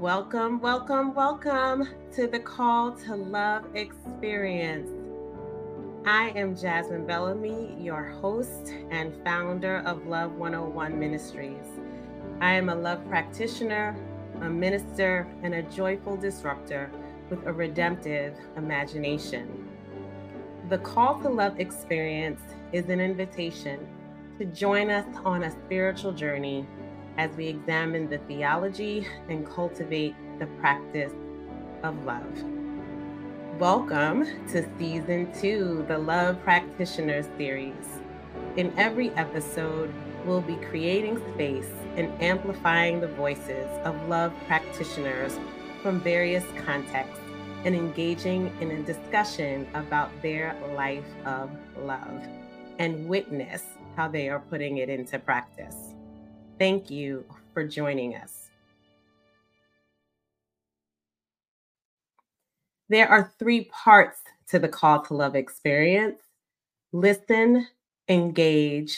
Welcome, welcome, welcome to the Call to Love experience. I am Jasmine Bellamy, your host and founder of Love 101 Ministries. I am a love practitioner, a minister, and a joyful disruptor with a redemptive imagination. The Call to Love experience is an invitation to join us on a spiritual journey as we examine the theology and cultivate the practice of love. Welcome to season two, the Love Practitioners series. In every episode, we'll be creating space and amplifying the voices of love practitioners from various contexts and engaging in a discussion about their life of love and witness how they are putting it into practice. Thank you for joining us. There are three parts to the call to love experience listen, engage,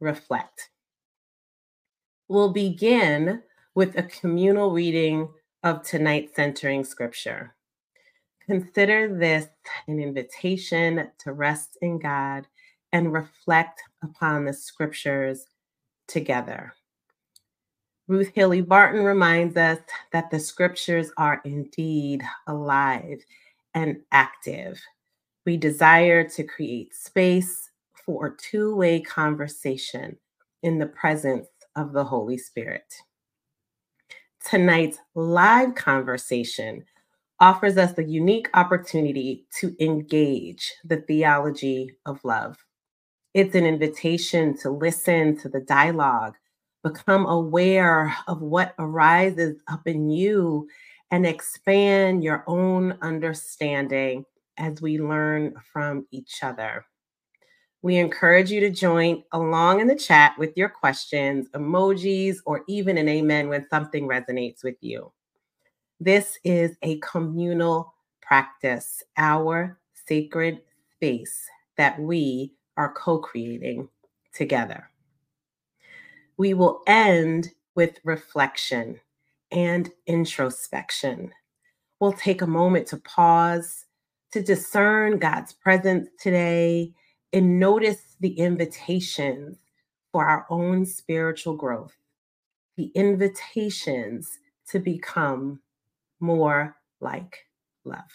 reflect. We'll begin with a communal reading of tonight's centering scripture. Consider this an invitation to rest in God and reflect upon the scriptures together. Ruth Haley Barton reminds us that the scriptures are indeed alive and active. We desire to create space for two way conversation in the presence of the Holy Spirit. Tonight's live conversation offers us the unique opportunity to engage the theology of love. It's an invitation to listen to the dialogue, become aware of what arises up in you, and expand your own understanding as we learn from each other. We encourage you to join along in the chat with your questions, emojis, or even an amen when something resonates with you. This is a communal practice, our sacred space that we are co creating together. We will end with reflection and introspection. We'll take a moment to pause, to discern God's presence today, and notice the invitations for our own spiritual growth, the invitations to become more like love.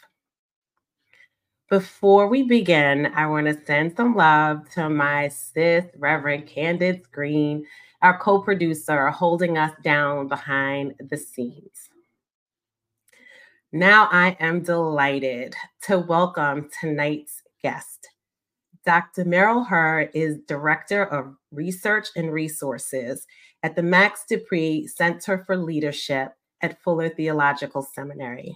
Before we begin, I want to send some love to my sis, Reverend Candace Green, our co producer, holding us down behind the scenes. Now I am delighted to welcome tonight's guest. Dr. Meryl Herr is Director of Research and Resources at the Max De Pree Center for Leadership at Fuller Theological Seminary.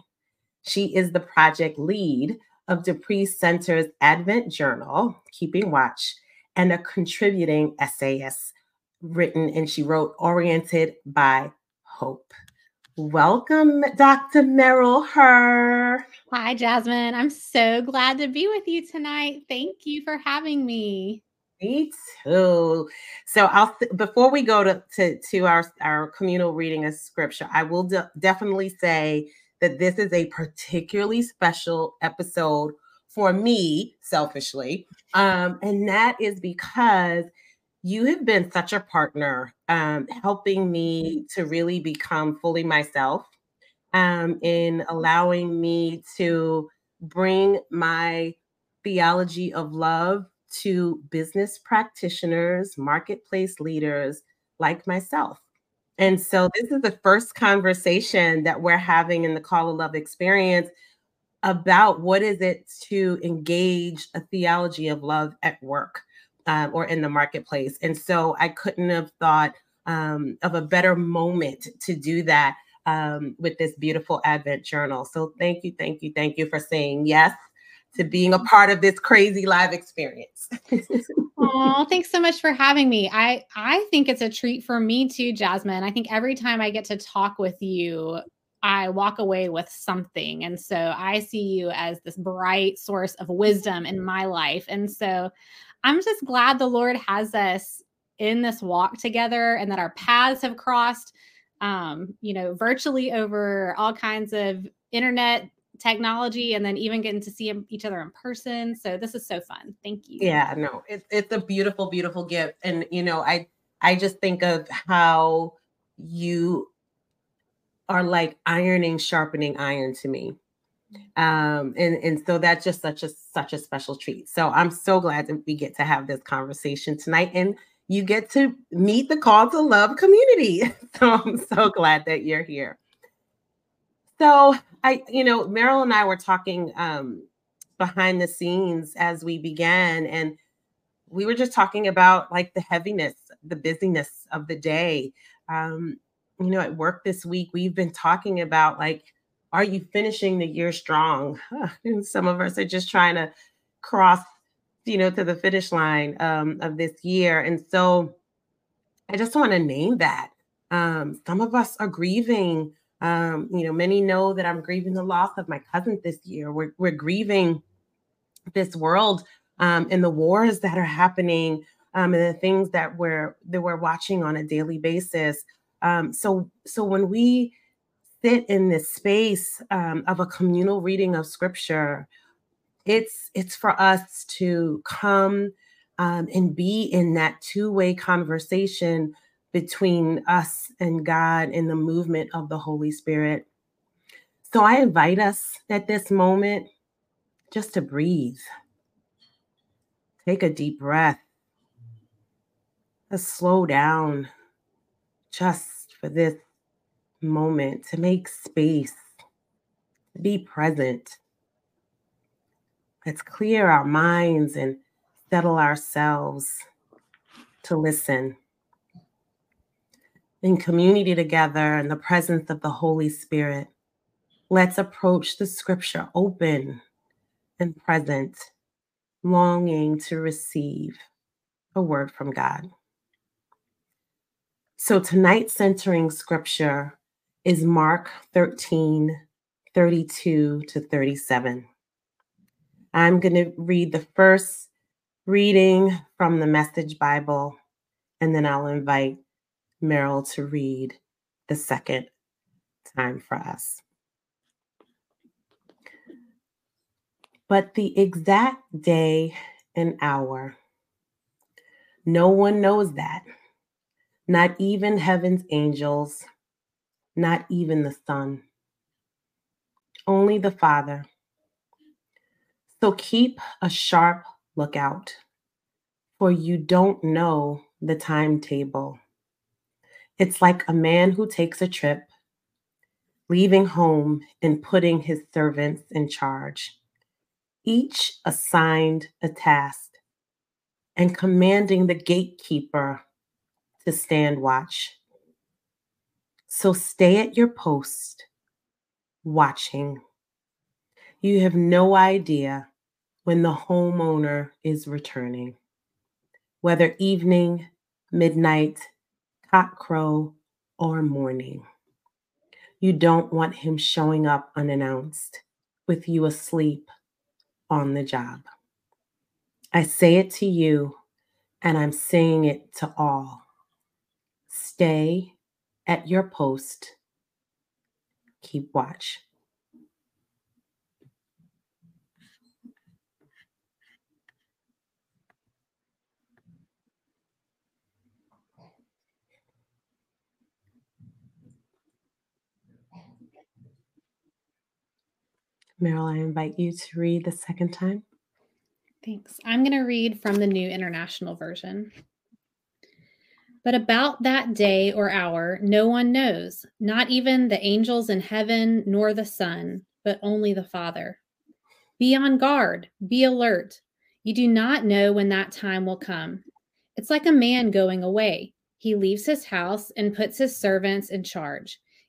She is the project lead of De Pree Center's Advent Journal, Keeping Watch, and a contributing essayist written, and she wrote Oriented by Hope. Welcome, Dr. Meryl Herr. Hi, Jasmine. I'm so glad to be with you tonight. Thank you for having me. Me too. So I'll before we go to to, to our our communal reading of scripture, I will de- definitely say that this is a particularly special episode for me, selfishly. Um, and that is because you have been such a partner, um, helping me to really become fully myself, um, in allowing me to bring my theology of love to business practitioners, marketplace leaders like myself. And so this is the first conversation that we're having in the Call of Love experience about what is it to engage a theology of love at work um, or in the marketplace. And so I couldn't have thought um, of a better moment to do that um, with this beautiful Advent journal. So thank you, thank you, thank you for saying yes to being a part of this crazy live experience. oh, thanks so much for having me. I I think it's a treat for me too, Jasmine. I think every time I get to talk with you, I walk away with something. And so I see you as this bright source of wisdom in my life. And so I'm just glad the Lord has us in this walk together and that our paths have crossed um, you know, virtually over all kinds of internet technology and then even getting to see each other in person. So this is so fun. Thank you. Yeah, no, it's it's a beautiful, beautiful gift. And you know, I I just think of how you are like ironing, sharpening iron to me. Um, and, and so that's just such a such a special treat. So I'm so glad that we get to have this conversation tonight. And you get to meet the call to love community. So I'm so glad that you're here. So I, you know, Meryl and I were talking um, behind the scenes as we began, and we were just talking about like the heaviness, the busyness of the day. Um, you know, at work this week, we've been talking about like, are you finishing the year strong? And some of us are just trying to cross, you know, to the finish line um, of this year. And so I just want to name that. Um, some of us are grieving um, you know, many know that I'm grieving the loss of my cousin this year. We're, we're grieving this world um, and the wars that are happening um, and the things that we're that we're watching on a daily basis. Um, so so when we sit in this space um, of a communal reading of scripture, it's it's for us to come um, and be in that two way conversation between us and God in the movement of the Holy Spirit. So I invite us at this moment just to breathe. Take a deep breath. Let's slow down just for this moment to make space, to be present. Let's clear our minds and settle ourselves to listen in community together in the presence of the Holy Spirit, let's approach the scripture open and present, longing to receive a word from God. So tonight's centering scripture is Mark 13, 32 to 37. I'm going to read the first reading from the Message Bible, and then I'll invite Meryl to read the second time for us. But the exact day and hour, no one knows that. Not even heaven's angels, not even the Son, only the Father. So keep a sharp lookout, for you don't know the timetable it's like a man who takes a trip, leaving home and putting his servants in charge, each assigned a task, and commanding the gatekeeper to stand watch. So stay at your post, watching. You have no idea when the homeowner is returning, whether evening, midnight, cockcrow, or morning. You don't want him showing up unannounced with you asleep on the job. I say it to you, and I'm saying it to all. Stay at your post. Keep watch. Meryl, I invite you to read the second time. Thanks. I'm going to read from the New International Version. But about that day or hour, no one knows, not even the angels in heaven nor the Son, but only the Father. Be on guard, be alert. You do not know when that time will come. It's like a man going away. He leaves his house and puts his servants in charge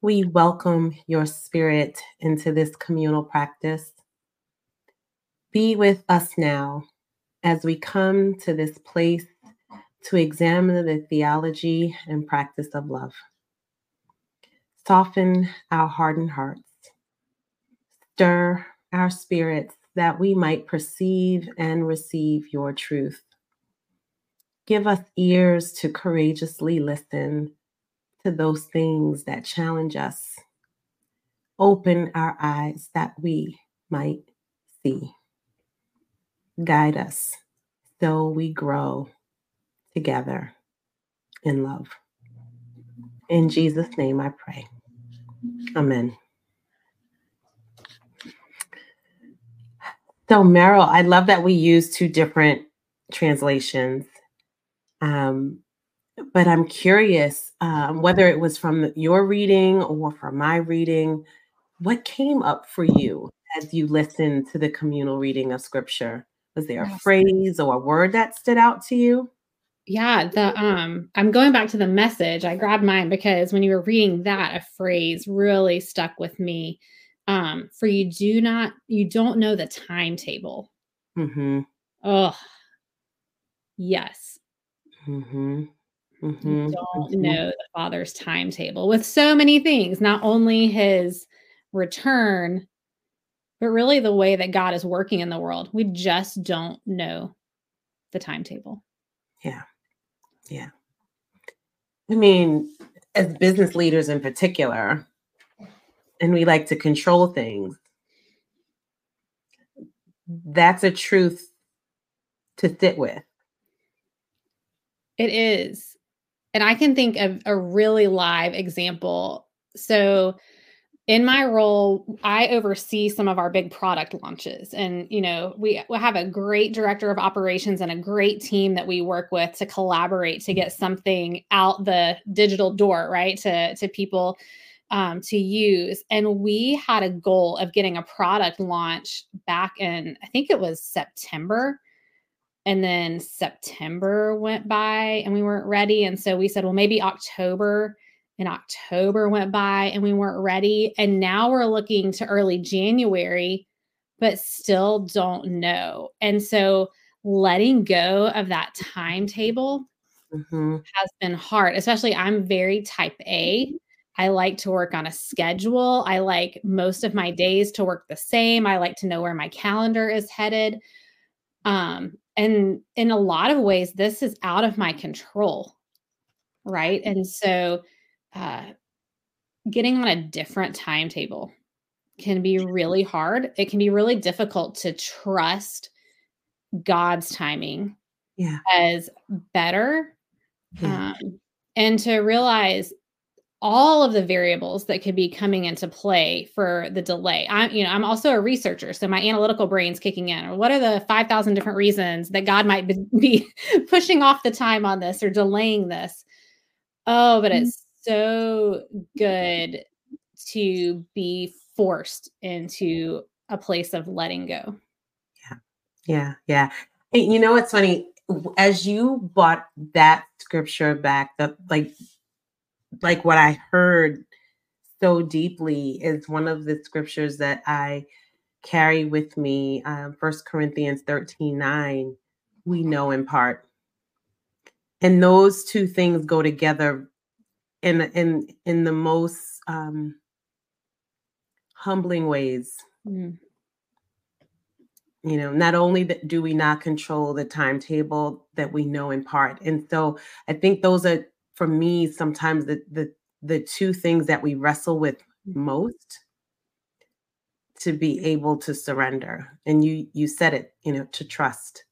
We welcome your spirit into this communal practice. Be with us now as we come to this place to examine the theology and practice of love. Soften our hardened hearts, stir our spirits that we might perceive and receive your truth. Give us ears to courageously listen to those things that challenge us. Open our eyes that we might see. Guide us so we grow together in love. In Jesus' name I pray. Amen. So, Meryl, I love that we use two different translations. Um, but I'm curious um, whether it was from your reading or from my reading, what came up for you as you listened to the communal reading of scripture? Was there a phrase or a word that stood out to you? Yeah, the um I'm going back to the message. I grabbed mine because when you were reading that, a phrase really stuck with me. Um, for you do not you don't know the timetable. Mm-hmm. Oh yes. Mm-hmm. You don't Mm-hmm. know the father's timetable with so many things, not only his return, but really the way that God is working in the world. We just don't know the timetable. Yeah. Yeah. I mean, as business leaders in particular, and we like to control things, that's a truth to sit with. It is. And I can think of a really live example. So, in my role, I oversee some of our big product launches. And, you know, we, we have a great director of operations and a great team that we work with to collaborate to get something out the digital door, right? To, to people um, to use. And we had a goal of getting a product launch back in, I think it was September. And then September went by and we weren't ready. And so we said, well, maybe October. And October went by and we weren't ready. And now we're looking to early January, but still don't know. And so letting go of that timetable Mm-hmm. has been hard, especially I'm very type A. I like to work on a schedule. I like most of my days to work the same. I like to know where my calendar is headed. Um, and in a lot of ways, this is out of my control. Right. And so, uh, getting on a different timetable can be really hard. It can be really difficult to trust God's timing Yeah. as better Yeah. um, and to realize all of the variables that could be coming into play for the delay. I'm, you know, I'm also a researcher, so my analytical brain's kicking in. Or what are the five thousand different reasons that God might be, pushing off the time on this or delaying this? Oh, but mm-hmm. it's so good to be forced into a place of letting go. Yeah, yeah. Hey, you know what's funny? As you brought that scripture back, the like, like what I heard so deeply is one of the scriptures that I carry with me. Um, First Corinthians 13, 9, we know in part. And those two things go together in in in the most um humbling ways Mm, you know not only that do we not control the timetable that we know in part and so i think those are for me sometimes the the the two things that we wrestle with most to be able to surrender. And you you said it you know to trust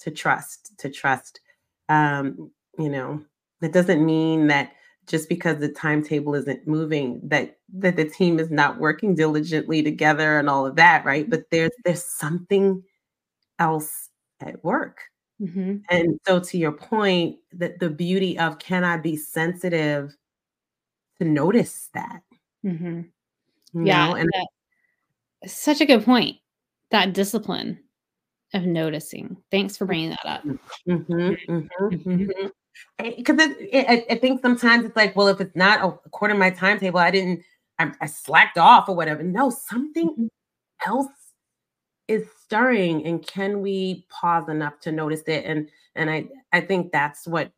to trust to trust. Um you know that doesn't mean that just because the timetable isn't moving that that the team is not working diligently together and all of that right? But there's there's something else at work mhm. and so to your point that the beauty of can i be sensitive to notice that Mhm. you Yeah, know and that- such a good point. That discipline of noticing. Thanks for bringing that up. Mhm, mhm, mhm. because I, I think sometimes it's like, well, if it's not according to my timetable, I didn't, I, I slacked off or whatever. No, something mm-hmm. else is stirring, and can we pause enough to notice it? And and I I think that's what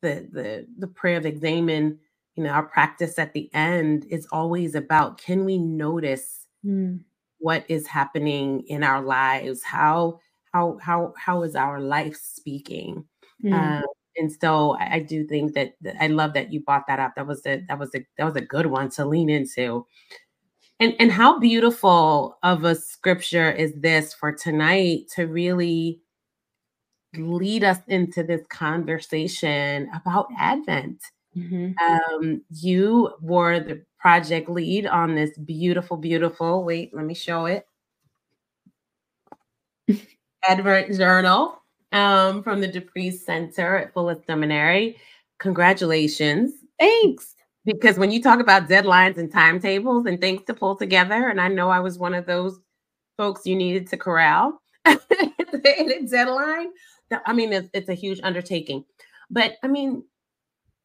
the the the prayer of examen, you know, our practice at the end is always about. Can we notice mm. what is happening in our lives? How how how how is our life speaking? Mm. Um, and so I, I, do think that, that I love that you brought that up. That was a that was a that was a good one to lean into. And and how beautiful of a scripture is this for tonight to really lead us into this conversation about Advent. Mm-hmm. Um, you were the project lead on this beautiful, beautiful. Wait, let me show it. Advent Journal um, from the De Pree Center at Fuller Seminary. Congratulations. Thanks. Because when you talk about deadlines and timetables and things to pull together, and I know I was one of those folks you needed to corral in a deadline. I mean, it's, it's a huge undertaking. But I mean,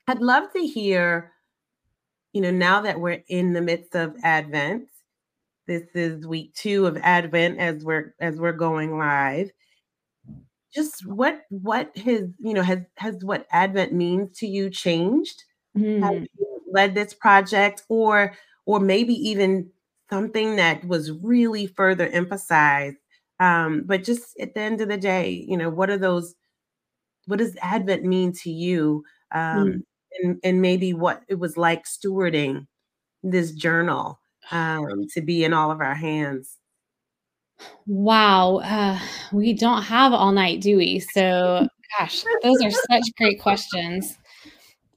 I'd love to hear, you know, now that we're in the midst of Advent, this is week two of Advent as we're as we're going live just what what has you know has has what advent means to you changed mm. Have you led this project or or maybe even something that was really further emphasized um but just at the end of the day you know what are those what does advent mean to you um mm. and and maybe what it was like stewarding this journal um to be in all of our hands Wow. Uh, we don't have all night, do we? So, gosh, those are such great questions.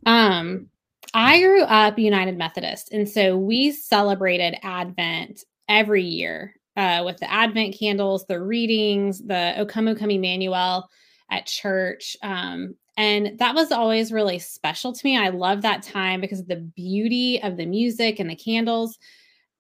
Um, I grew up United Methodist, and so we celebrated Advent every year uh, with the Advent candles, the readings, the O Come O Come Emmanuel at church. Um, and that was always really special to me. I love that time because of the beauty of the music and the candles.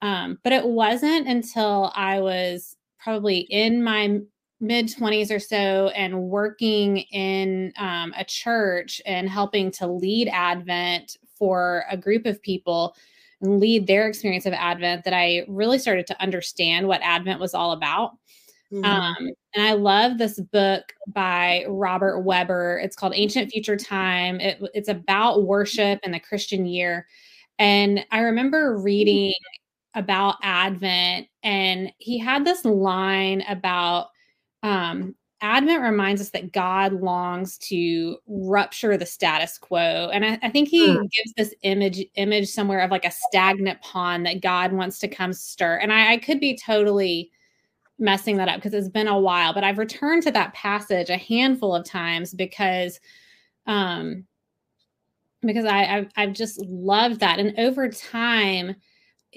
Um, but it wasn't until I was probably in my mid 20s or so and working in um, a church and helping to lead Advent for a group of people and lead their experience of Advent that I really started to understand what Advent was all about. Mm-hmm. Um, and I love this book by Robert Webber. It's called Ancient Future Time. It, it's about worship and the Christian year. And I remember reading about Advent, and he had this line about um, Advent reminds us that God longs to rupture the status quo, and I, I think he mm. gives this image image somewhere of like a stagnant pond that God wants to come stir. And I, I could be totally messing that up because it's been a while, but I've returned to that passage a handful of times because um because I I've, I've just loved that, and over time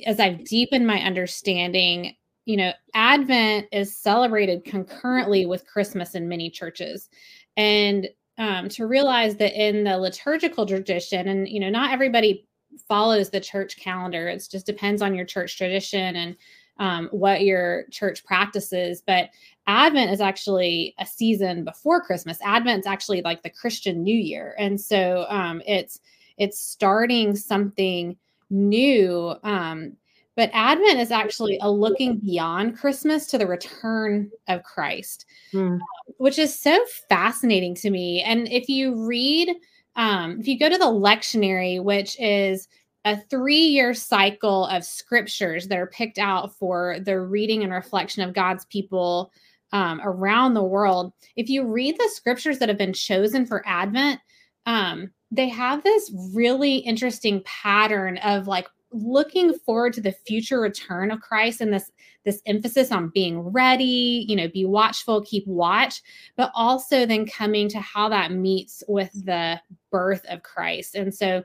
as I've deepened my understanding, you know, Advent is celebrated concurrently with Christmas in many churches. And um, to realize that in the liturgical tradition, and, you know, not everybody follows the church calendar, it just depends on your church tradition and um, what your church practices. But Advent is actually a season before Christmas. Advent's actually like the Christian New Year. And so um, it's, it's starting something new. Um, but Advent is actually a looking beyond Christmas to the return of Christ, mm. which is so fascinating to me. And if you read, um, if you go to the lectionary, which is a three year cycle of scriptures that are picked out for the reading and reflection of God's people um, around the world, if you read the scriptures that have been chosen for Advent, um, they have this really interesting pattern of like looking forward to the future return of Christ and this this emphasis on being ready, you know, be watchful, keep watch, but also then coming to how that meets with the birth of Christ. And so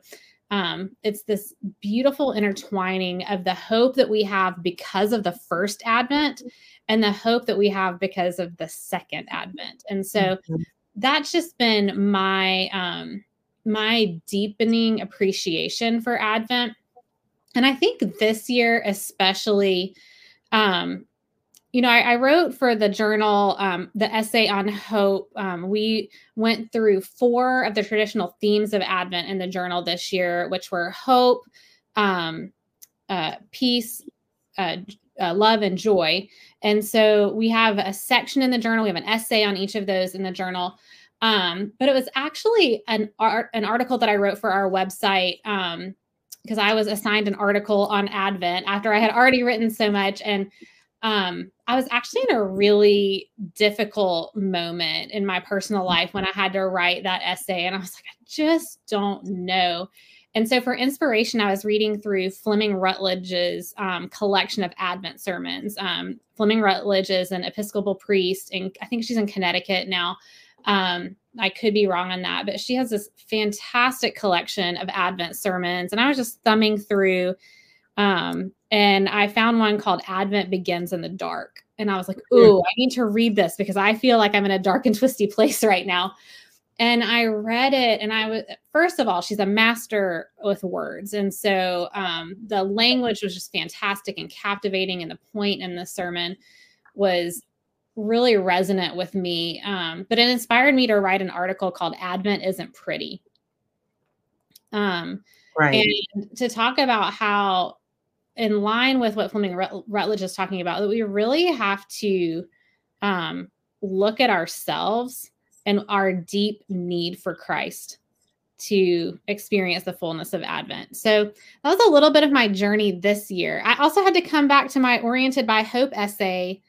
um, it's this beautiful intertwining of the hope that we have because of the first advent and the hope that we have because of the second advent. And so mm-hmm. that's just been my um my deepening appreciation for Advent. And I think this year, especially, um, you know, I, I, wrote for the journal um, the essay on hope. Um, we went through four of the traditional themes of Advent in the journal this year, which were hope, um, uh, peace, uh, uh, love, and joy. And so we have a section in the journal. We have an essay on each of those in the journal. Um, but it was actually an art, an article that I wrote for our website because I was assigned an article on Advent after I had already written so much and um, I was actually in a really difficult moment in my personal mm. life when I had to write that essay. And I was like, I just don't know. And so for inspiration, I was reading through Fleming Rutledge's um, collection of Advent sermons. Um, Fleming Rutledge is an Episcopal priest, and I think she's in Connecticut now. Um, I could be wrong on that, but she has this fantastic collection of Advent sermons. And I was just thumbing through um, and I found one called Advent Begins in the Dark. And I was like, ooh, I need to read this because I feel like I'm in a dark and twisty place right now. And I read it, and I was, first of all, she's a master with words. And so um, the language was just fantastic and captivating. And the point in the sermon was really resonant with me. Um, but it inspired me to write an article called Advent Isn't Pretty. Um, right. And to talk about how in line with what Fleming Rutledge is talking about, that we really have to um, look at ourselves and our deep need for Christ to experience the fullness of Advent. So that was a little bit of my journey this year. I also had to come back to my Oriented by Hope essay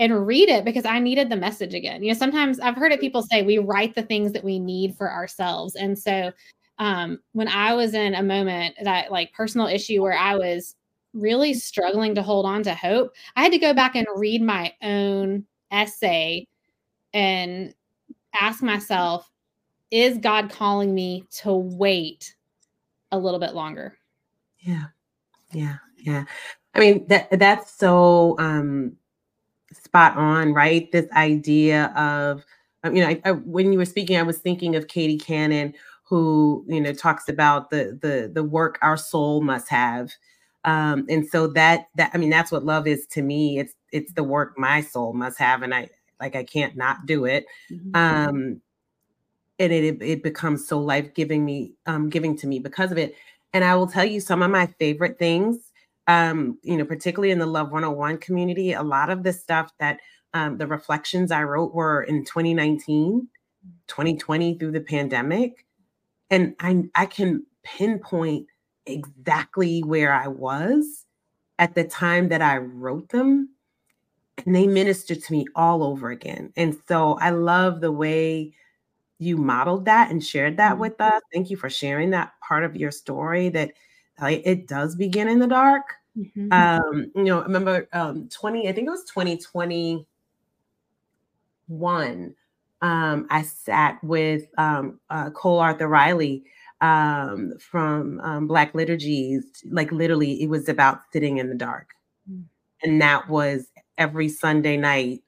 and read it because I needed the message again. You know, sometimes I've heard it people say we write the things that we need for ourselves. And so um, when I was in a moment that like personal issue where I was really struggling to hold on to hope, I had to go back and read my own essay and ask myself, is God calling me to wait a little bit longer? Yeah. Yeah. Yeah. I mean, that that's so um spot on, right? This idea of um, you know, I, I, when you were speaking, I was thinking of Katie Cannon, who you know talks about the the the work our soul must have, um and so that that i mean that's what love is to me it's it's the work my soul must have and i like i can't not do it mm-hmm. um and it it becomes so life-giving me um giving to me because of it and i will tell you some of my favorite things um you know particularly in the love 101 community a lot of the stuff that um the reflections i wrote were in 2019 2020 through the pandemic and i i can pinpoint exactly where I was at the time that I wrote them. And they ministered to me all over again. And so I love the way you modeled that and shared that mm-hmm. with us. Thank you for sharing that part of your story that like, it does begin in the dark. Mm-hmm. Um, you know, remember um 20, I think it was 2021. Um, I sat with um uh, Cole Arthur Riley um, from um, Black liturgies. Like literally, it was about sitting in the dark, mm. and that was every Sunday night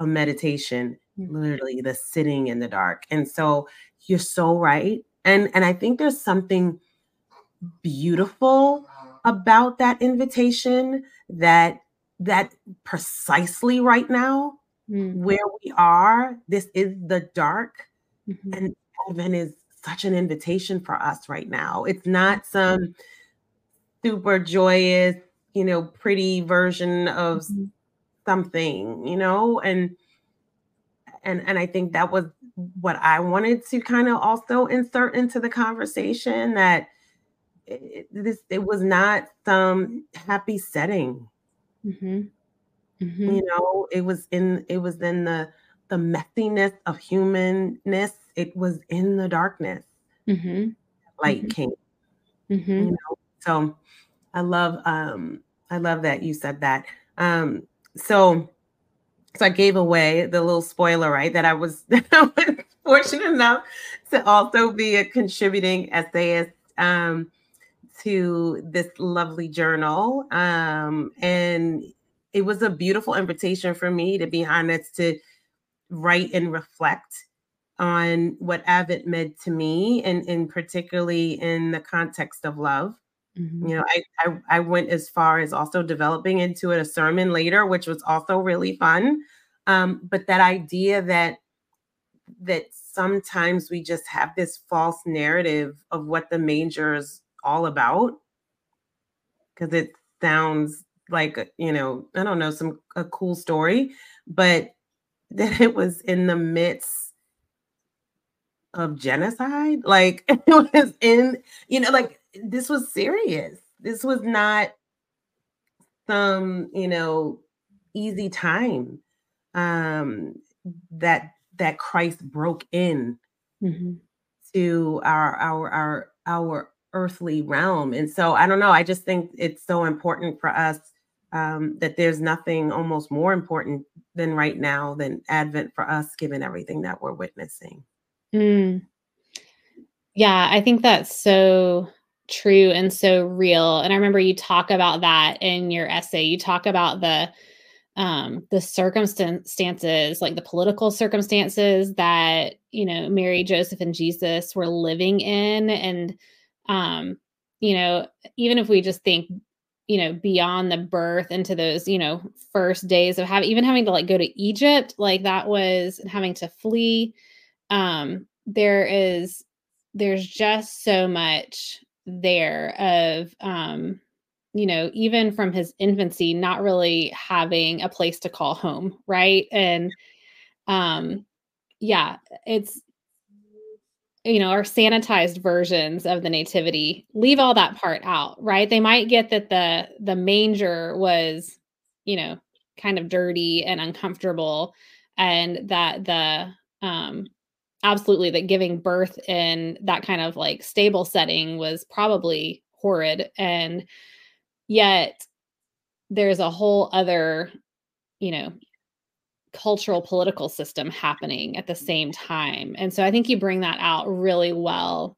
a meditation. Mm. Literally, the sitting in the dark, and so you're so right. And and I think there's something beautiful about that invitation that that precisely right now mm. where we are this is the dark mm-hmm. and heaven is such an invitation for us right now. It's not some super joyous, you know, pretty version of mm-hmm. something, you know, and and and I think that was what I wanted to kind of also insert into the conversation that it, this it was not some happy setting. Mm-hmm. Mm-hmm. You know, it was in it was in the the messiness of humanness it was in the darkness. Mm-hmm. Light mm-hmm. came. Mm-hmm. You know? So I love um I love that you said that. Um so so I gave away the little spoiler, right? That I was, fortunate enough to also be a contributing essayist um, to this lovely journal. Um, and it was a beautiful invitation for me, to be honest, to write and reflect on what Advent meant to me, and, and particularly in the context of love. Mm-hmm. You know, I, I I went as far as also developing into it a sermon later, which was also really fun. Um, but that idea that that sometimes we just have this false narrative of what the manger is all about because it sounds like you know i don't know some a cool story but that it was in the midst of genocide like it was in you know like this was serious this was not some you know easy time um that that christ broke in mm-hmm. to our our our our earthly realm and so i don't know i just think it's so important for us um, that there's nothing almost more important than right now than Advent for us, given everything that we're witnessing. Mm. Yeah, I think that's so true and so real. And I remember you talk about that in your essay. You talk about the um the circumstances like the political circumstances that you know mary joseph and jesus were living in and um you know even if we just think you know beyond the birth into those you know first days of having even having to like go to egypt like that was having to flee um there is there's just so much there of um you know even from his infancy not really having a place to call home right? And um yeah it's you know, our sanitized versions of the nativity, leave all that part out, right? They might get that the the manger was, you know, kind of dirty and uncomfortable and that the um absolutely that giving birth in that kind of like stable setting was probably horrid and yet there's a whole other you know cultural political system happening at the same mm-hmm. time. And so I think you bring that out really well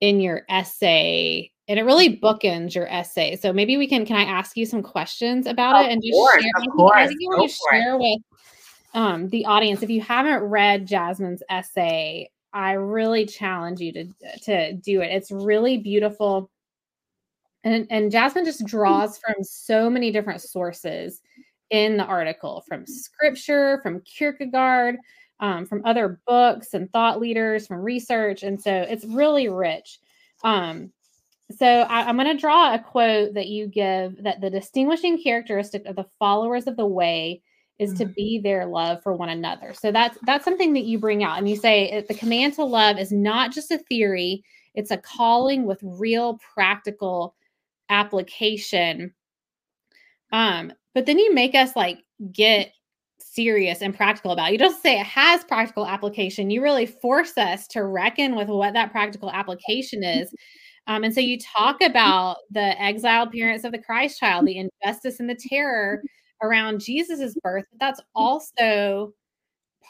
in your essay and it really mm-hmm. bookends your essay. So maybe we can can I ask you some questions about of it and just course, share of course. I think you want to share it. with um, the audience if you haven't read Jasmine's essay, I really challenge you to to do it. It's really beautiful. And and Jasmine just mm-hmm. draws from so many different sources in the article from scripture, from Kierkegaard, um, from other books and thought leaders, from research. And so it's really rich. Um, so I, am going to draw a quote that you give that the distinguishing characteristic of the followers of the way is to mm-hmm. be their love for one another. So that's that's something that you bring out and you say the command to love is not just a theory, it's a calling with real practical application. Um, but then you make us like get serious and practical about it. You don't say it has practical application. You really force us to reckon with what that practical application is. Um, and so you talk about the exiled parents of the Christ child, the injustice and the terror around Jesus's birth. That's also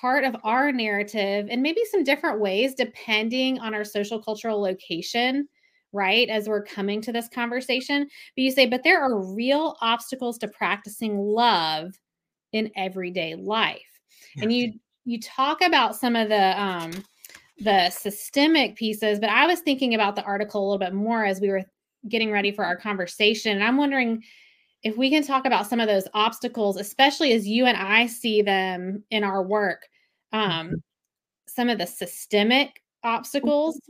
part of our narrative and maybe some different ways depending on our social cultural location right? As we're coming to this conversation. But you say, but there are real obstacles to practicing love in everyday life. Yeah. And you you talk about some of the um the systemic pieces, but I was thinking about the article a little bit more as we were getting ready for our conversation. And I'm wondering if we can talk about some of those obstacles, especially as you and I see them in our work, um, mm-hmm. some of the systemic obstacles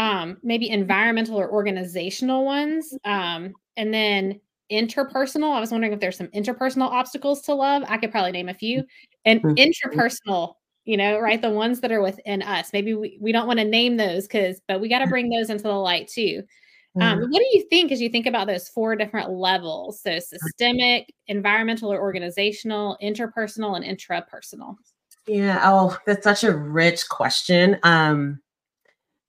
um, maybe environmental or organizational ones. Um, and then interpersonal. I was wondering if there's some interpersonal obstacles to love. I could probably name a few. And mm-hmm. intrapersonal, you know, right? The ones that are within us. Maybe we, we don't want to name those because, but we got to bring those into the light too. Um, mm-hmm. what do you think as you think about those four different levels? So systemic, environmental or organizational, interpersonal, and intrapersonal. Yeah. Oh, that's such a rich question. Um,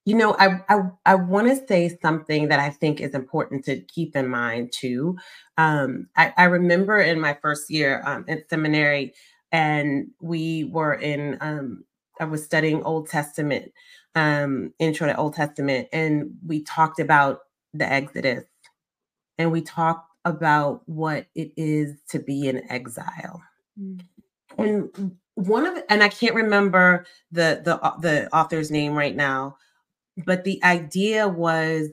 you know, I I, I want to say something that I think is important to keep in mind too. Um, I, I remember in my first year um, in seminary, and we were in. Um, I was studying Old Testament, um, intro to Old Testament, and we talked about the Exodus, and we talked about what it is to be in exile. Mm. And one of, and I can't remember the the the author's name right now but the idea was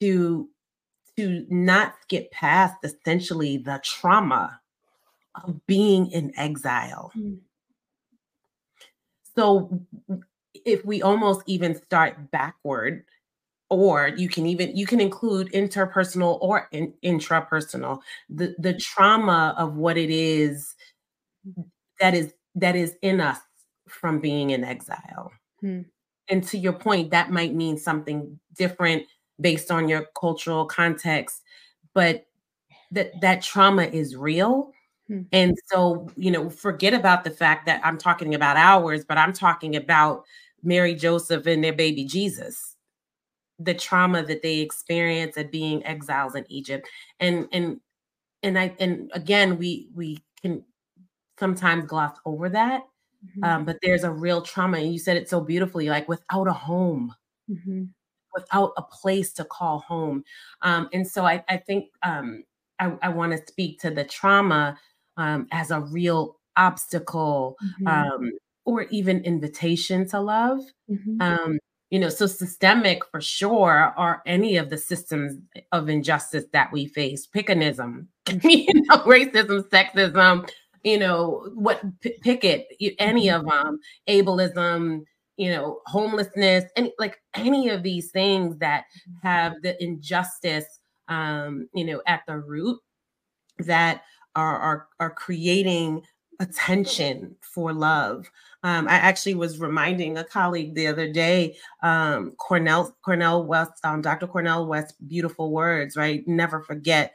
to to not get past essentially the trauma of being in exile. Mm. So if we almost even start backward or you can even you can include interpersonal or in, intrapersonal the the trauma of what it is that is that is in us from being in exile hmm. And to your point that might mean something different based on your cultural context but that that trauma is real hmm. and so you know forget about the fact that i'm talking about ours but i'm talking about mary joseph and their baby jesus the trauma that they experience at being exiles in Egypt. And and and I and again we we can sometimes gloss over that. Mm-hmm. Um, but there's a real trauma, and you said it so beautifully, like without a home, mm-hmm. without a place to call home. Um, and so I, I think um, I, I want to speak to the trauma um, as a real obstacle mm-hmm. Um, or even invitation to love. Mm-hmm. Um, you know so systemic for sure are any of the systems of injustice that we face picketism you know racism sexism you know what pick it any mm-hmm. of them ableism you know homelessness and like any of these things that mm-hmm. have the injustice um you know at the root that are are, are creating attention for love um, I actually was reminding a colleague the other day, um, Cornell Cornel West, um, Dr. Cornel West, beautiful words, right? Never forget,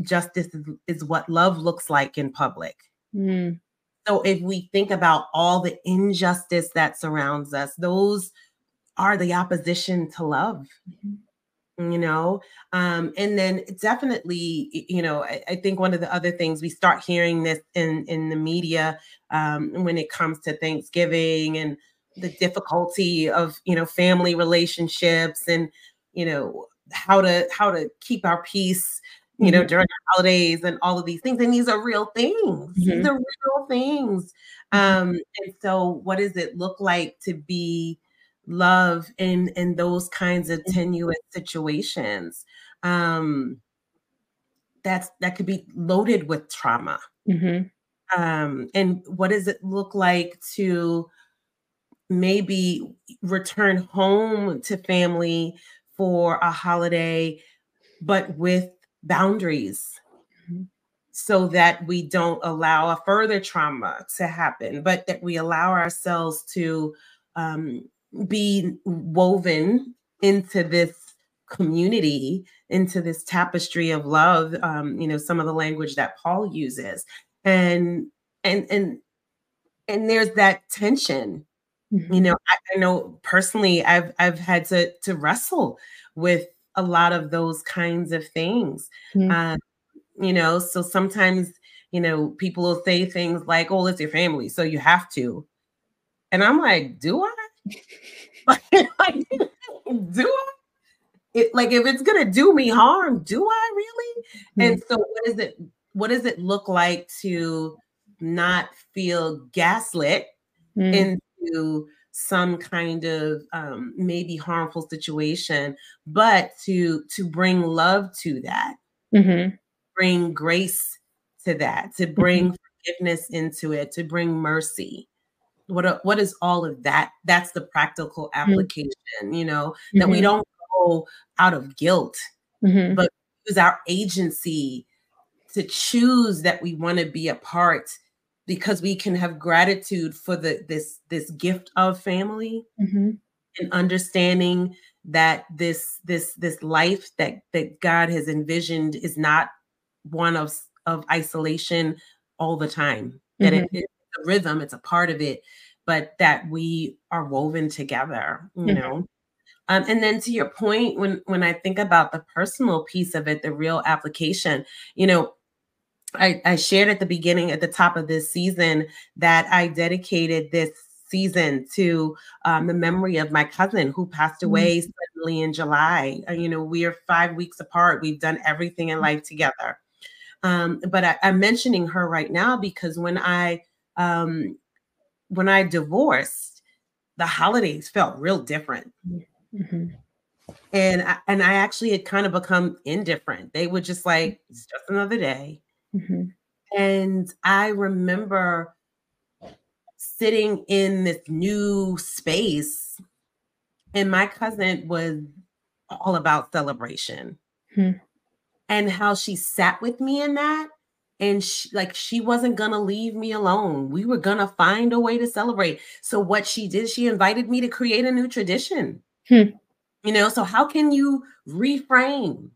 justice is, is what love looks like in public. Mm. So if we think about all the injustice that surrounds us, those are the opposition to love. Mm-hmm you know um, and then definitely you know I, I, think one of the other things we start hearing this in in the media um, when it comes to thanksgiving and the difficulty of you know family relationships and you know how to how to keep our peace you know mm-hmm. during the holidays and all of these things and these are real things mm-hmm. these are real things um and so what does it look like to be love in in those kinds of mm-hmm. tenuous situations um that's that could be loaded with trauma mm-hmm. um and what does it look like to maybe return home to family for a holiday but with boundaries mm-hmm. so that we don't allow a further trauma to happen but that we allow ourselves to um, be woven into this community into this tapestry of love um you know some of the language that paul uses and and and and there's that tension mm-hmm. you know I, I, know personally i've i've had to to wrestle with a lot of those kinds of things mm-hmm. uh, you know so sometimes you know people will say things like oh it's your family so you have to and i'm like do i like, do I? It, like if it's gonna do me harm, do I really? Mm-hmm. And so what is it? What does it look like to not feel gaslit mm-hmm. into some kind of um, maybe harmful situation, but to to bring love to that, mm-hmm. bring grace to that, to bring mm-hmm. forgiveness into it, to bring mercy what what is all of that that's the practical mm-hmm. application mm-hmm. you know that mm-hmm. we don't go out of guilt mm-hmm. but use our agency to choose that we want to be a part because we can have gratitude for the this this gift of family mm-hmm. and understanding that this this this life that that God has envisioned is not one of of isolation all the time that mm-hmm. it, a rhythm, it's a part of it, but that we are woven together, you mm-hmm. know. Um, and then to your point, when when I think about the personal piece of it, the real application, you know, I, I shared at the beginning, at the top of this season, that I dedicated this season to um, the memory of my cousin who passed mm-hmm. away mm-hmm. suddenly in July. Uh, you know, we are five weeks apart. We've done everything in mm-hmm. life together. Um, but I, am mentioning her right now because when I um, when I divorced, the holidays felt real different. Mm-hmm. and I, and I actually had kind of become indifferent. They were just like, it's just another day. Mm-hmm. And I remember sitting in this new space, and my cousin was all about celebration hmm. and how she sat with me in that. And she, like she wasn't gonna leave me alone. We were gonna find a way to celebrate. So what she did, she invited me to create a new tradition. Hmm. You know, so how can you reframe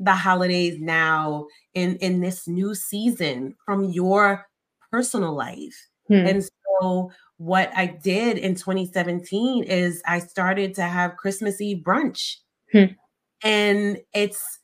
the holidays now in in this new season from your personal life? Hmm. And so what I did in 2017 is I started to have Christmas Eve brunch. Hmm. And it's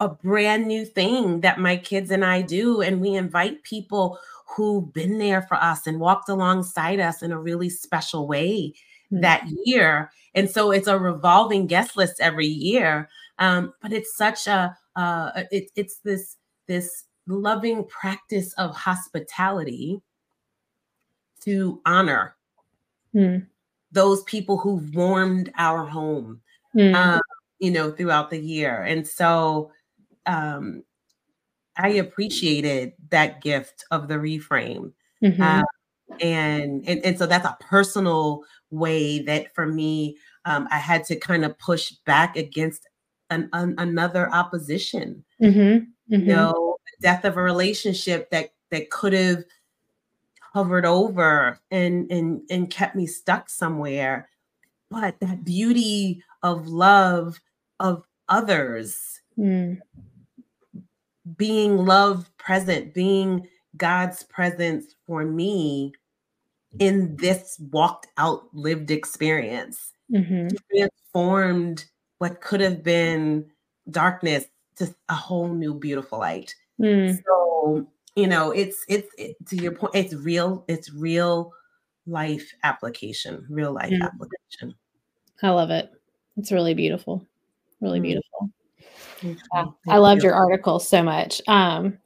a brand new thing that my kids and I do. And we invite people who've been there for us and walked alongside us in a really special way hmm. that year. And so it's a revolving guest list every year. Um, but it's such a uh, it, it's this this loving practice of hospitality to honor mm. those people who've warmed our home, mm. um, you know, throughout the year. And so um, I appreciated that gift of the reframe. Mm-hmm. Uh, and, and and so that's a personal way that for me um, I had to kind of push back against an, an another opposition. Mm-hmm. Mm-hmm. You know, death of a relationship that that could have hovered over and and and kept me stuck somewhere but that beauty of love of others mm. being love present being god's presence for me in this walked out lived experience mm-hmm. transformed what could have been darkness to a whole new beautiful light mm. so you know it's it's it, to your point it's real it's real life application real life mm. application i love it it's really beautiful really mm. beautiful yeah, i loved your article so much um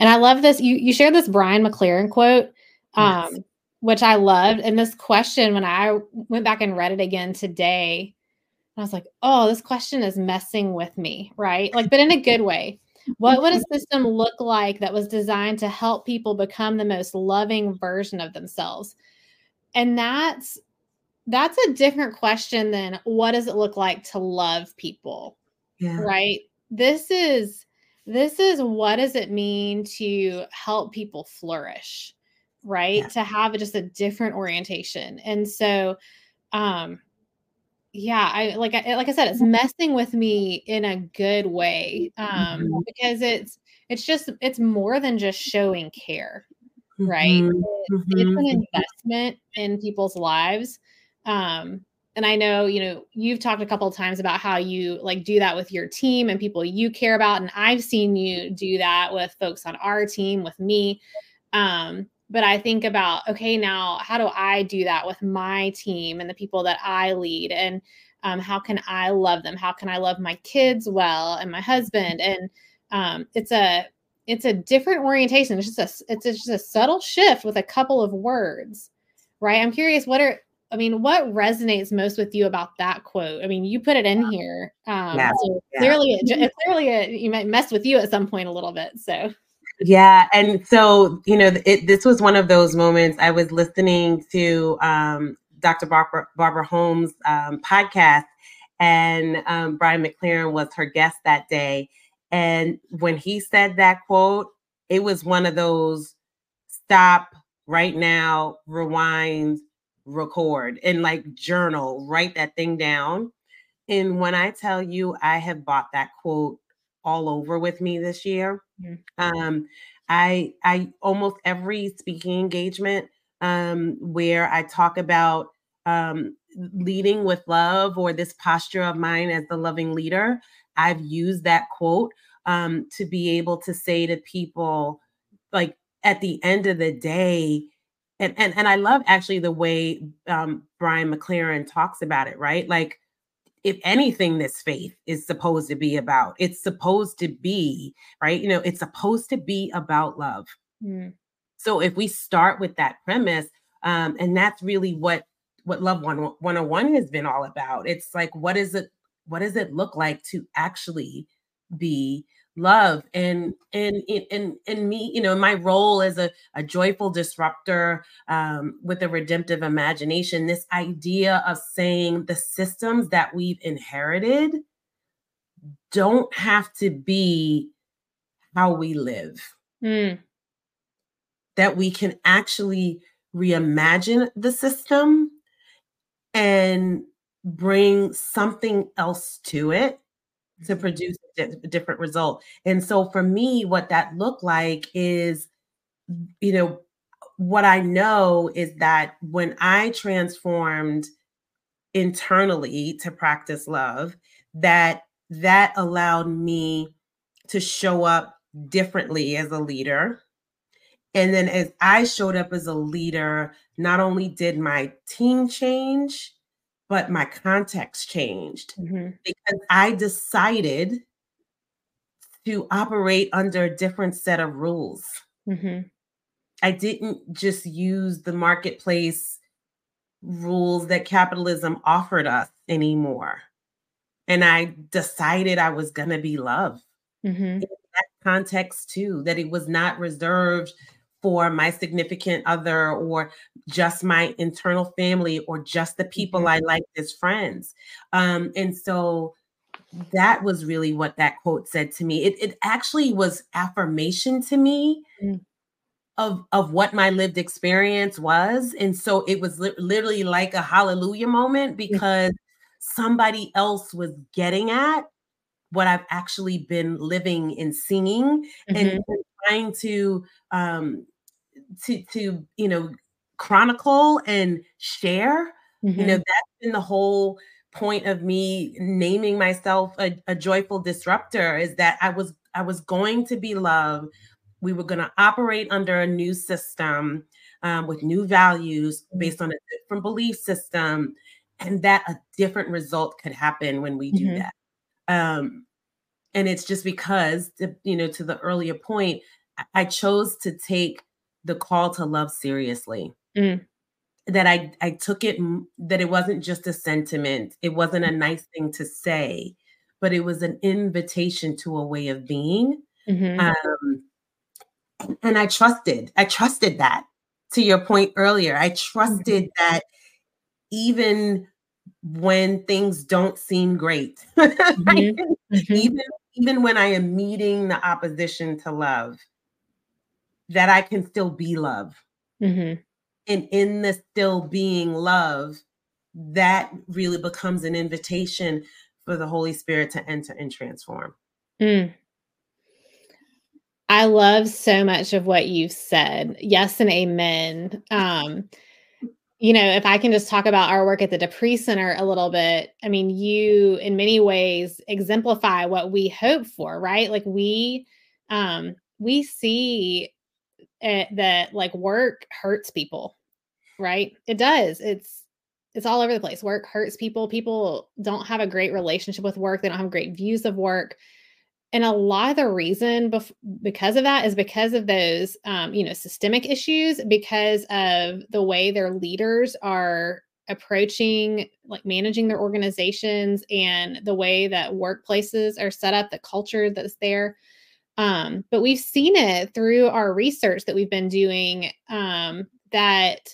and i love this you you shared this brian mclaren quote um yes. which i loved and this question when i went back and read it again today i was like oh this question is messing with me right like but in a good way what would a system look like that was designed to help people become the most loving version of themselves? And that's that's a different question than what does it look like to love people? Yeah. Right? This is this is what does it mean to help people flourish? Right? Yeah. To have just a different orientation. And so um yeah i like I, like i said it's mm-hmm. messing with me in a good way um mm-hmm. because it's it's just it's more than just showing care right mm-hmm. it's, it's, an mm-hmm. investment in people's lives um and i know you know you've talked a couple of times about how you like do that with your team and people you care about and i've seen you do that with folks on our team with me um but I think about, okay, now how do I do that with my team and the people that I lead? And um, how can I love them? How can I love my kids well and my husband? And um, it's a it's a different orientation. It's just a it's just a subtle shift with a couple of words, right? I'm curious, what are I mean, what resonates most with you about that quote? I mean, you put it in here. Um, yeah, so yeah. clearly, it, clearly, it, you might mess with you at some point a little bit. So yeah, and so you know, it, this was one of those moments. I was listening to um, Dr. Barbara, Barbara Holmes' um, podcast, and um, Brian McLaren was her guest that day. And when he said that quote, it was one of those stop right now, rewind, record, and like journal, write that thing down. And when I tell you, I have bought that quote all over with me this year. Mm-hmm. Um, I I almost every speaking engagement um, where I talk about um, leading with love or this posture of mine as the loving leader, I've used that quote um, to be able to say to people, like at the end of the day, and and and I love actually the way um, Brian McLaren talks about it, right? Like if anything this faith is supposed to be about it's supposed to be right? You know it's supposed to be about love. Mm. so if we start with that premise um, and that's really what what love one 101 has been all about. It's like what is it what does it look like to actually be love and and and and me you know my role as a, a joyful disruptor um, with a redemptive imagination this idea of saying the systems that we've inherited don't have to be how we live mm. that we can actually reimagine the system and bring something else to it to mm-hmm. produce a different result. And so for me, what that looked like is, you know, what I know is that when I transformed internally to practice love, that that allowed me to show up differently as a leader. And then as I showed up as a leader, not only did my team change, but my context changed mm-hmm. because I decided to operate under a different set of rules. Mm-hmm. I didn't just use the marketplace rules that capitalism offered us anymore. And I decided I was going to be love mm-hmm. in that context too, that it was not reserved for my significant other or just my internal family or just the people mm-hmm. I like as friends. Um, and so that was really what that quote said to me. It, it actually was affirmation to me mm. of, of what my lived experience was. And so it was li- literally like a hallelujah moment mm. because mm. somebody else was getting at what I've actually been living and singing mm-hmm. and trying to um, to to you know chronicle and share mm-hmm. you know mm-hmm. that's been the whole point of me naming myself a, a joyful disruptor is that i was i was going to be loved we were going to operate under a new system um, with new values mm-hmm. based on a different belief system and that a different result could happen when we do mm-hmm. that um, and it's just because you know to the earlier point i chose to take the call to love seriously. Mm. That I I took it that it wasn't just a sentiment. It wasn't a mm. nice thing to say, but it was an invitation to a way of being. Mm-hmm. Um, and I trusted. I trusted that. To your point earlier, I trusted mm-hmm. that even when things don't seem great, mm-hmm. mm-hmm. even even when I am meeting the opposition to love, that I can still be love. Mm-hmm. And in the still being love, that really becomes an invitation for the Holy Spirit to enter and transform. Mm. I love so much of what you've said. Yes and amen. Um, you know, if I can just talk about our work at the De Pree Center a little bit, I mean, you in many ways exemplify what we hope for, right? Like we um we see uh, that like work hurts people, right? It does. It's it's all over the place. Work hurts people. People don't have a great relationship with work. They don't have great views of work. And a lot of the reason bef- because of that is because of those, um, you know, systemic issues, because of the way their leaders are approaching, like managing their organizations and the way that workplaces are set up, the culture that's there. Um, but we've seen it through our research that we've been doing um, that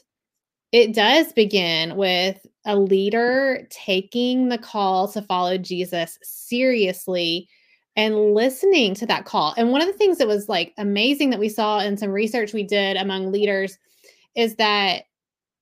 it does begin with a leader taking the call to follow Jesus seriously and listening to that call. And one of the things that was like amazing that we saw in some research we did among leaders is that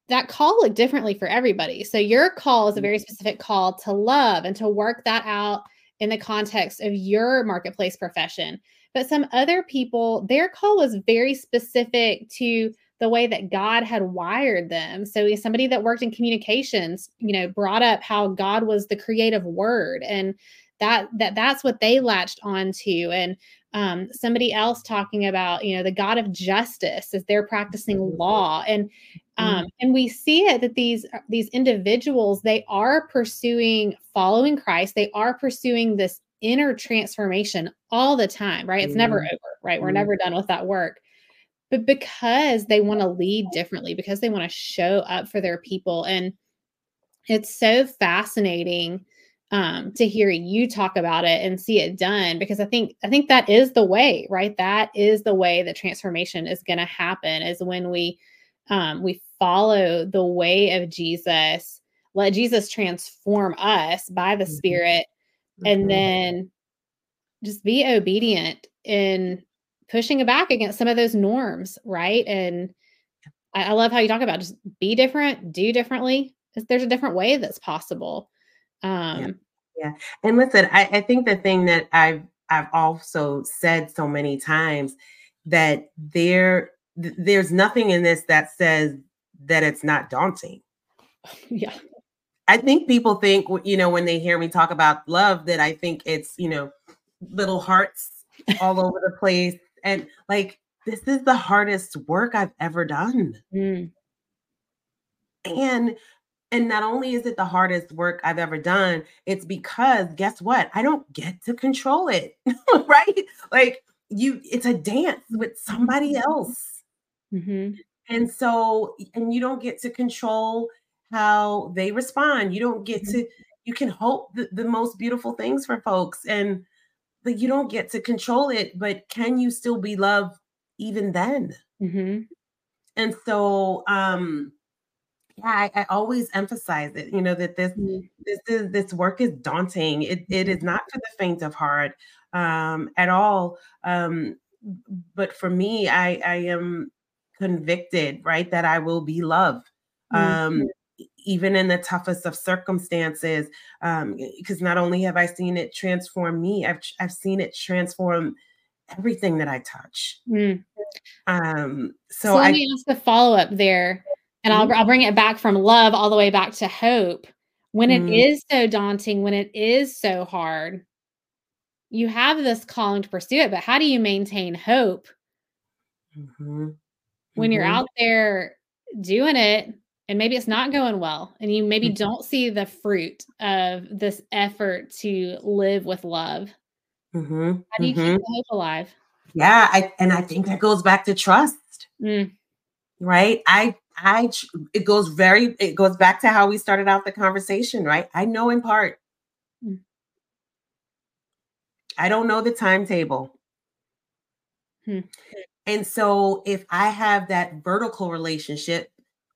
that call looked differently for everybody. So your call is a very specific call to love and to work that out in the context of your marketplace profession. But some other people, their call was very specific to the way that God had wired them. So somebody that worked in communications, you know, brought up how God was the creative word and that that that's what they latched onto and um, somebody else talking about you know the god of justice as they're practicing mm-hmm. law and um, mm. and we see it that these these individuals they are pursuing following christ they are pursuing this inner transformation all the time, right? It's mm never over, right? We're mm never done with that work. But because they want to lead differently, because they want to show up for their people. And it's so fascinating um, to hear you talk about it and see it done because I think I think that is the way, right? That is the way that transformation is going to happen is when we um, we follow the way of Jesus, let Jesus transform us by the mm-hmm. Spirit, mm-hmm. and then just be obedient in pushing it back against some of those norms, right? And I, I love how you talk about just be different, do differently. There's a different way that's possible um, yeah. yeah. And listen, I, I think the thing that I've I've also said so many times that there there's nothing in this that says that it's not daunting. Yeah. I think people think, you know, when they hear me talk about love, that I think it's, you know, little hearts all over the place. And like, this is the hardest work I've ever done. Mm. And and not only is it the hardest work I've ever done, it's because guess what? I don't get to control it, right? Like you, it's a dance with somebody mm-hmm. else. Mm-hmm. And so, and you don't get to control how they respond. You don't get mm-hmm. to, you can hope the, the most beautiful things for folks and but you don't get to control it, but can you still be loved even then? Mm-hmm. And so, um, yeah, I, I, always emphasize it, you know, that this mm-hmm. this is this work is daunting. It it is mm-hmm. not for the faint of heart um at all. Um, but for me, I I am convicted, right, that I will be loved. Mm-hmm. Um even in the toughest of circumstances um because not only have i seen it transform me i've i've seen it transform everything that i touch mm. um so, so let I, me ask the follow-up there and I'll, mm-hmm. I'll bring it back from love all the way back to hope. When it mm-hmm. is so daunting, when it is so hard, you have this calling to pursue it, but how do you maintain hope mm-hmm. when you're mm-hmm. out there doing it and maybe it's not going well and you maybe mm-hmm. don't see the fruit of this effort to live with love? Mm-hmm. How do you keep hope alive? Yeah, I, and I think that goes back to trust. Mm. Right? I I it goes very it goes back to how we started out the conversation, right? I know in part. Mm. I don't know the timetable. Hmm. And so if I have that vertical relationship,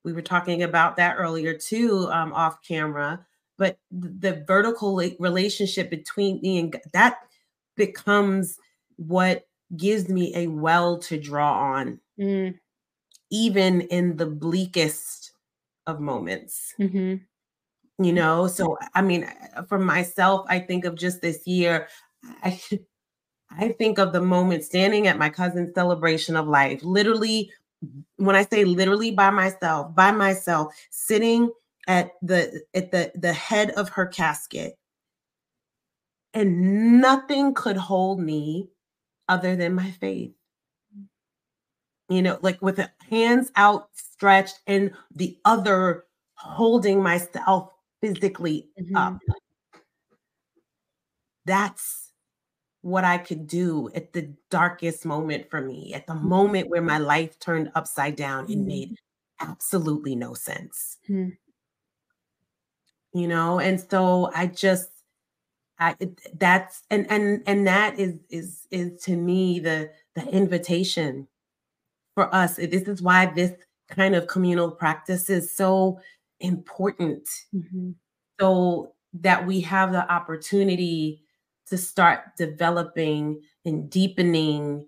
we were talking about that earlier too, um, off camera, but the vertical relationship between me and that becomes what gives me a well to draw on. Mm even in the bleakest of moments. Mm-hmm. You know, so I mean, uh, for myself, I think of just this year, I I think of the moment standing at my cousin's celebration of life, literally, when I say literally by myself, by myself, sitting at the at the the head of her casket and nothing could hold me other than my faith you know, like with the hands outstretched and the other holding myself physically mm-hmm. up. That's what I could do at the darkest moment for me, at the mm-hmm. moment where my life turned upside down and mm-hmm. made absolutely no sense. Mm-hmm. You know, and so I just I that's and and and that is is is to me the the invitation for us. This is why this kind of communal practice is so important. Mm-hmm. So that we have the opportunity to start developing and deepening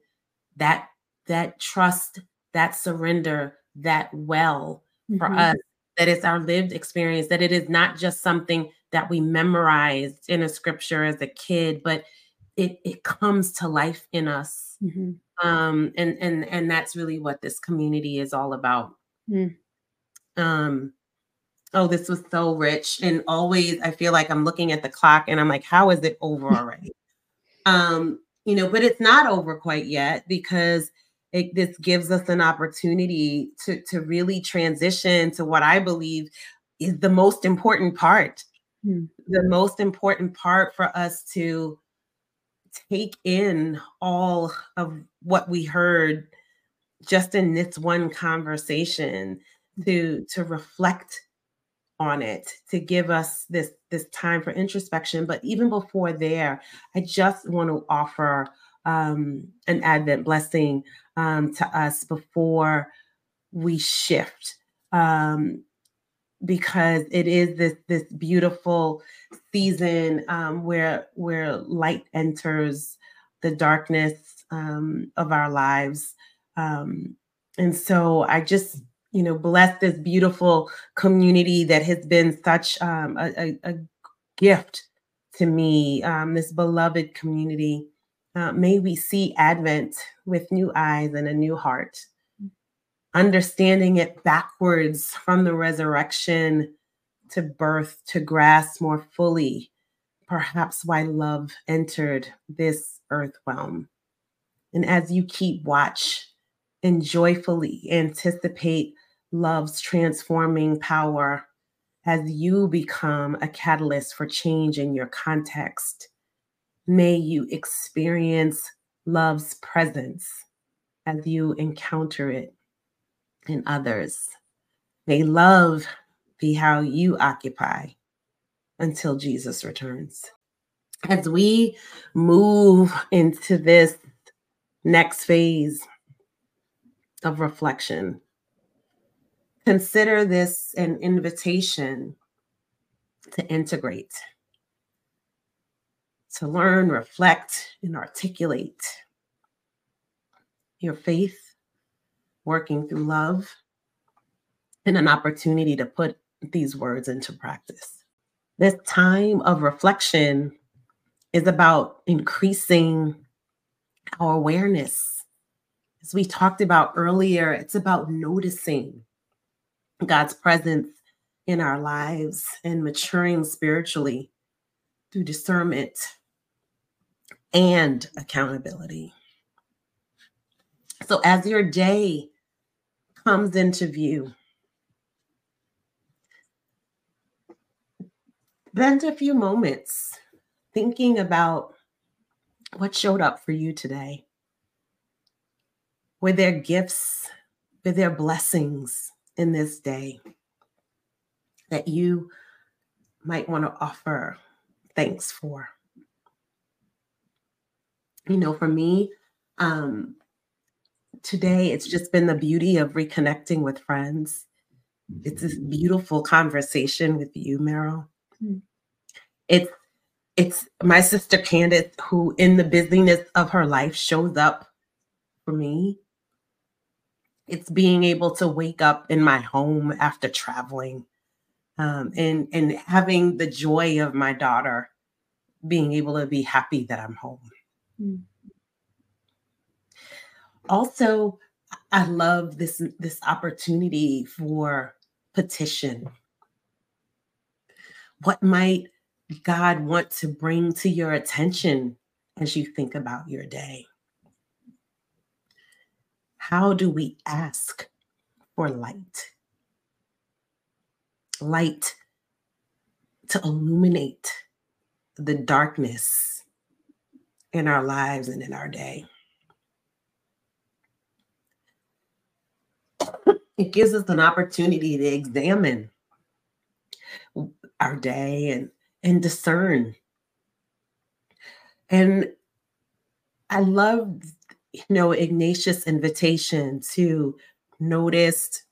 that that trust, that surrender, that well mm-hmm. for us that it's our lived experience that it is not just something that we memorized in a scripture as a kid but it it comes to life in us mm-hmm um and and and that's really what this community is all about mm. um oh this was so rich. And always i feel like i'm looking at the clock and i'm like how is it over already? Um you know but it's not over quite yet because it, this gives us an opportunity to to really transition to what i believe is the most important part. Mm. the most important part for us to take in all of what we heard just in this one conversation to to reflect on it to give us this this time for introspection. But even before there i just want to offer um, an advent blessing um, to us before we shift um, because it is this this beautiful season um, where where light enters the darkness um, of our lives. Um, and so i just you know bless this beautiful community that has been such um, a, a, gift to me um, this beloved community. Uh, may we see advent with new eyes and a new heart. Understanding it backwards from the resurrection to birth to grasp more fully perhaps why love entered this earth realm. And as you keep watch and joyfully anticipate love's transforming power as you become a catalyst for change in your context. May you experience love's presence as you encounter it in others. May love be how you occupy until Jesus returns. As we move into this next phase of reflection, Consider this an invitation to integrate, to learn, reflect, and articulate your faith, working through love, and an opportunity to put these words into practice. This time of reflection is about increasing our awareness. As we talked about earlier, it's about noticing God's presence in our lives and maturing spiritually through discernment and accountability. So, as your day comes into view, spend a few moments thinking about what showed up for you today. Were there gifts? Were there blessings? In this day that you might want to offer thanks for? You know, for me, um, today it's just been the beauty of reconnecting with friends. It's this beautiful conversation with you, Meryl. Mm-hmm. It's it's my sister Candace who, in the busyness of her life, shows up for me it's being able to wake up in my home after traveling um, and and having the joy of my daughter being able to be happy that i'm home mm. also i love this this opportunity for petition what might god want to bring to your attention as you think about your day how do we ask for light? Light to illuminate the darkness in our lives and in our day. It gives us an opportunity to examine our day and, and discern. And I love you know, Ignatius' invitation to notice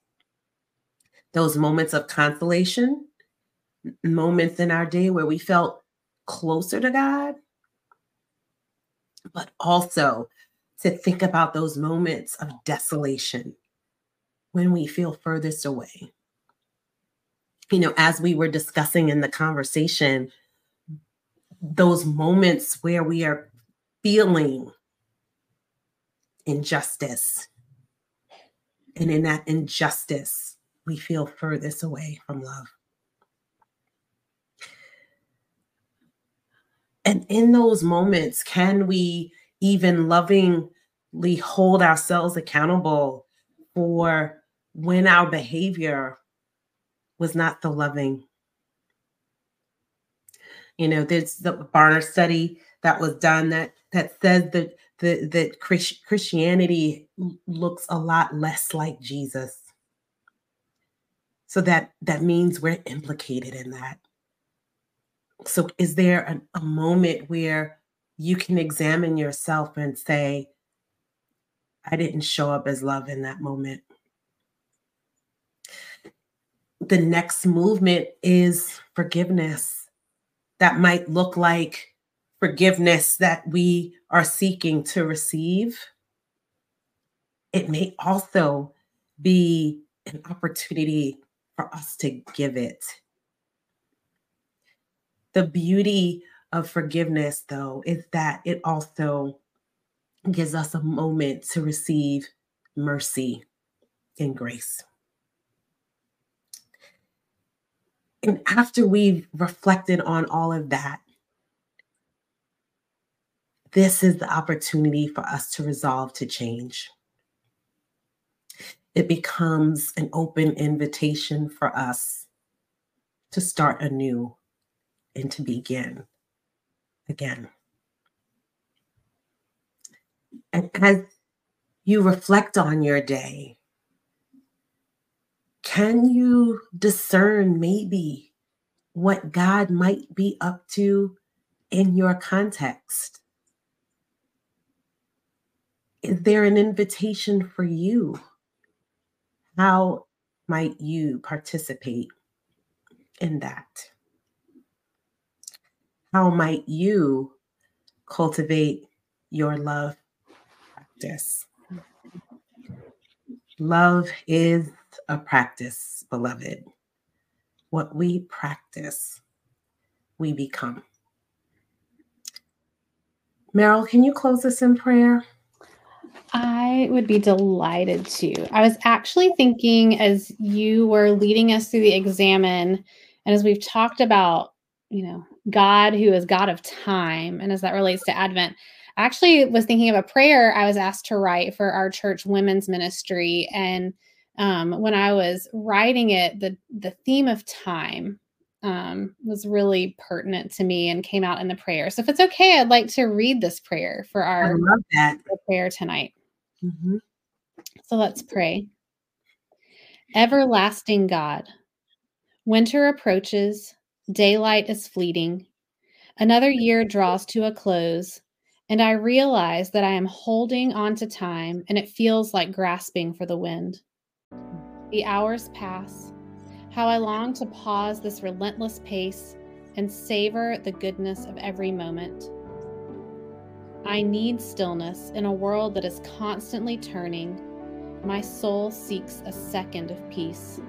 those moments of consolation, moments in our day where we felt closer to God, but also to think about those moments of desolation when we feel furthest away. You know, as we were discussing in the conversation, those moments where we are feeling injustice. And in that injustice, we feel furthest away from love. And in those moments, can we even lovingly hold ourselves accountable for when our behavior was not the loving? You know, there's the Barna study that was done that that says that that that Christianity looks a lot less like Jesus. So that that means we're implicated in that. So is there a moment where you can examine yourself and say, I didn't show up as love in that moment? The next movement is forgiveness. That might look like forgiveness that we are seeking to receive. It may also be an opportunity for us to give it. The beauty of forgiveness, though, is that it also gives us a moment to receive mercy and grace. And after we've reflected on all of that, this is the opportunity for us to resolve to change. It becomes an open invitation for us to start anew and to begin again. And as you reflect on your day, can you discern maybe what God might be up to in your context? Is there an invitation for you? How might you participate in that? How might you cultivate your love practice? Love is a practice, beloved. What we practice, we become. Meryl, can you close us in prayer? I would be delighted to. I was actually thinking as you were leading us through the examen, and as we've talked about, you know, God who is God of time, and as that relates to Advent, I actually was thinking of a prayer I was asked to write for our church women's ministry. And um, when I was writing it, the the theme of time um, was really pertinent to me and came out in the prayer. So if it's okay, I'd like to read this prayer for our prayer tonight. Mm-hmm. So let's pray. Everlasting God, winter approaches, daylight is fleeting, another year draws to a close, and I realize that I am holding on to time and it feels like grasping for the wind. The hours pass. How I long to pause this relentless pace and savor the goodness of every moment. I need stillness in a world that is constantly turning. My soul seeks a second of peace.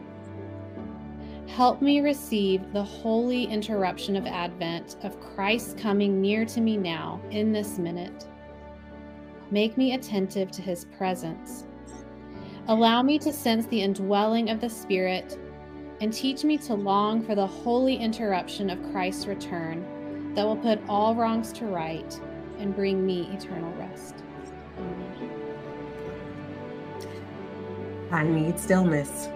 Help me receive the holy interruption of Advent, of Christ coming near to me now, in this minute. Make me attentive to his presence. Allow me to sense the indwelling of the Spirit, and teach me to long for the holy interruption of Christ's return that will put all wrongs to right and bring me eternal rest. Amen. I need stillness.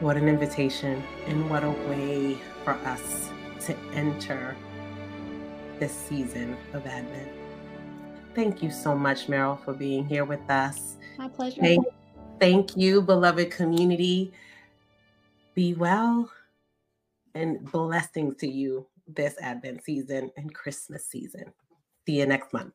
What an invitation, and what a way for us to enter this season of Advent. Thank you so much, Meryl, for being here with us. My pleasure. Thank, thank you, beloved community. Be well and blessings to you this Advent season and Christmas season. See you next month.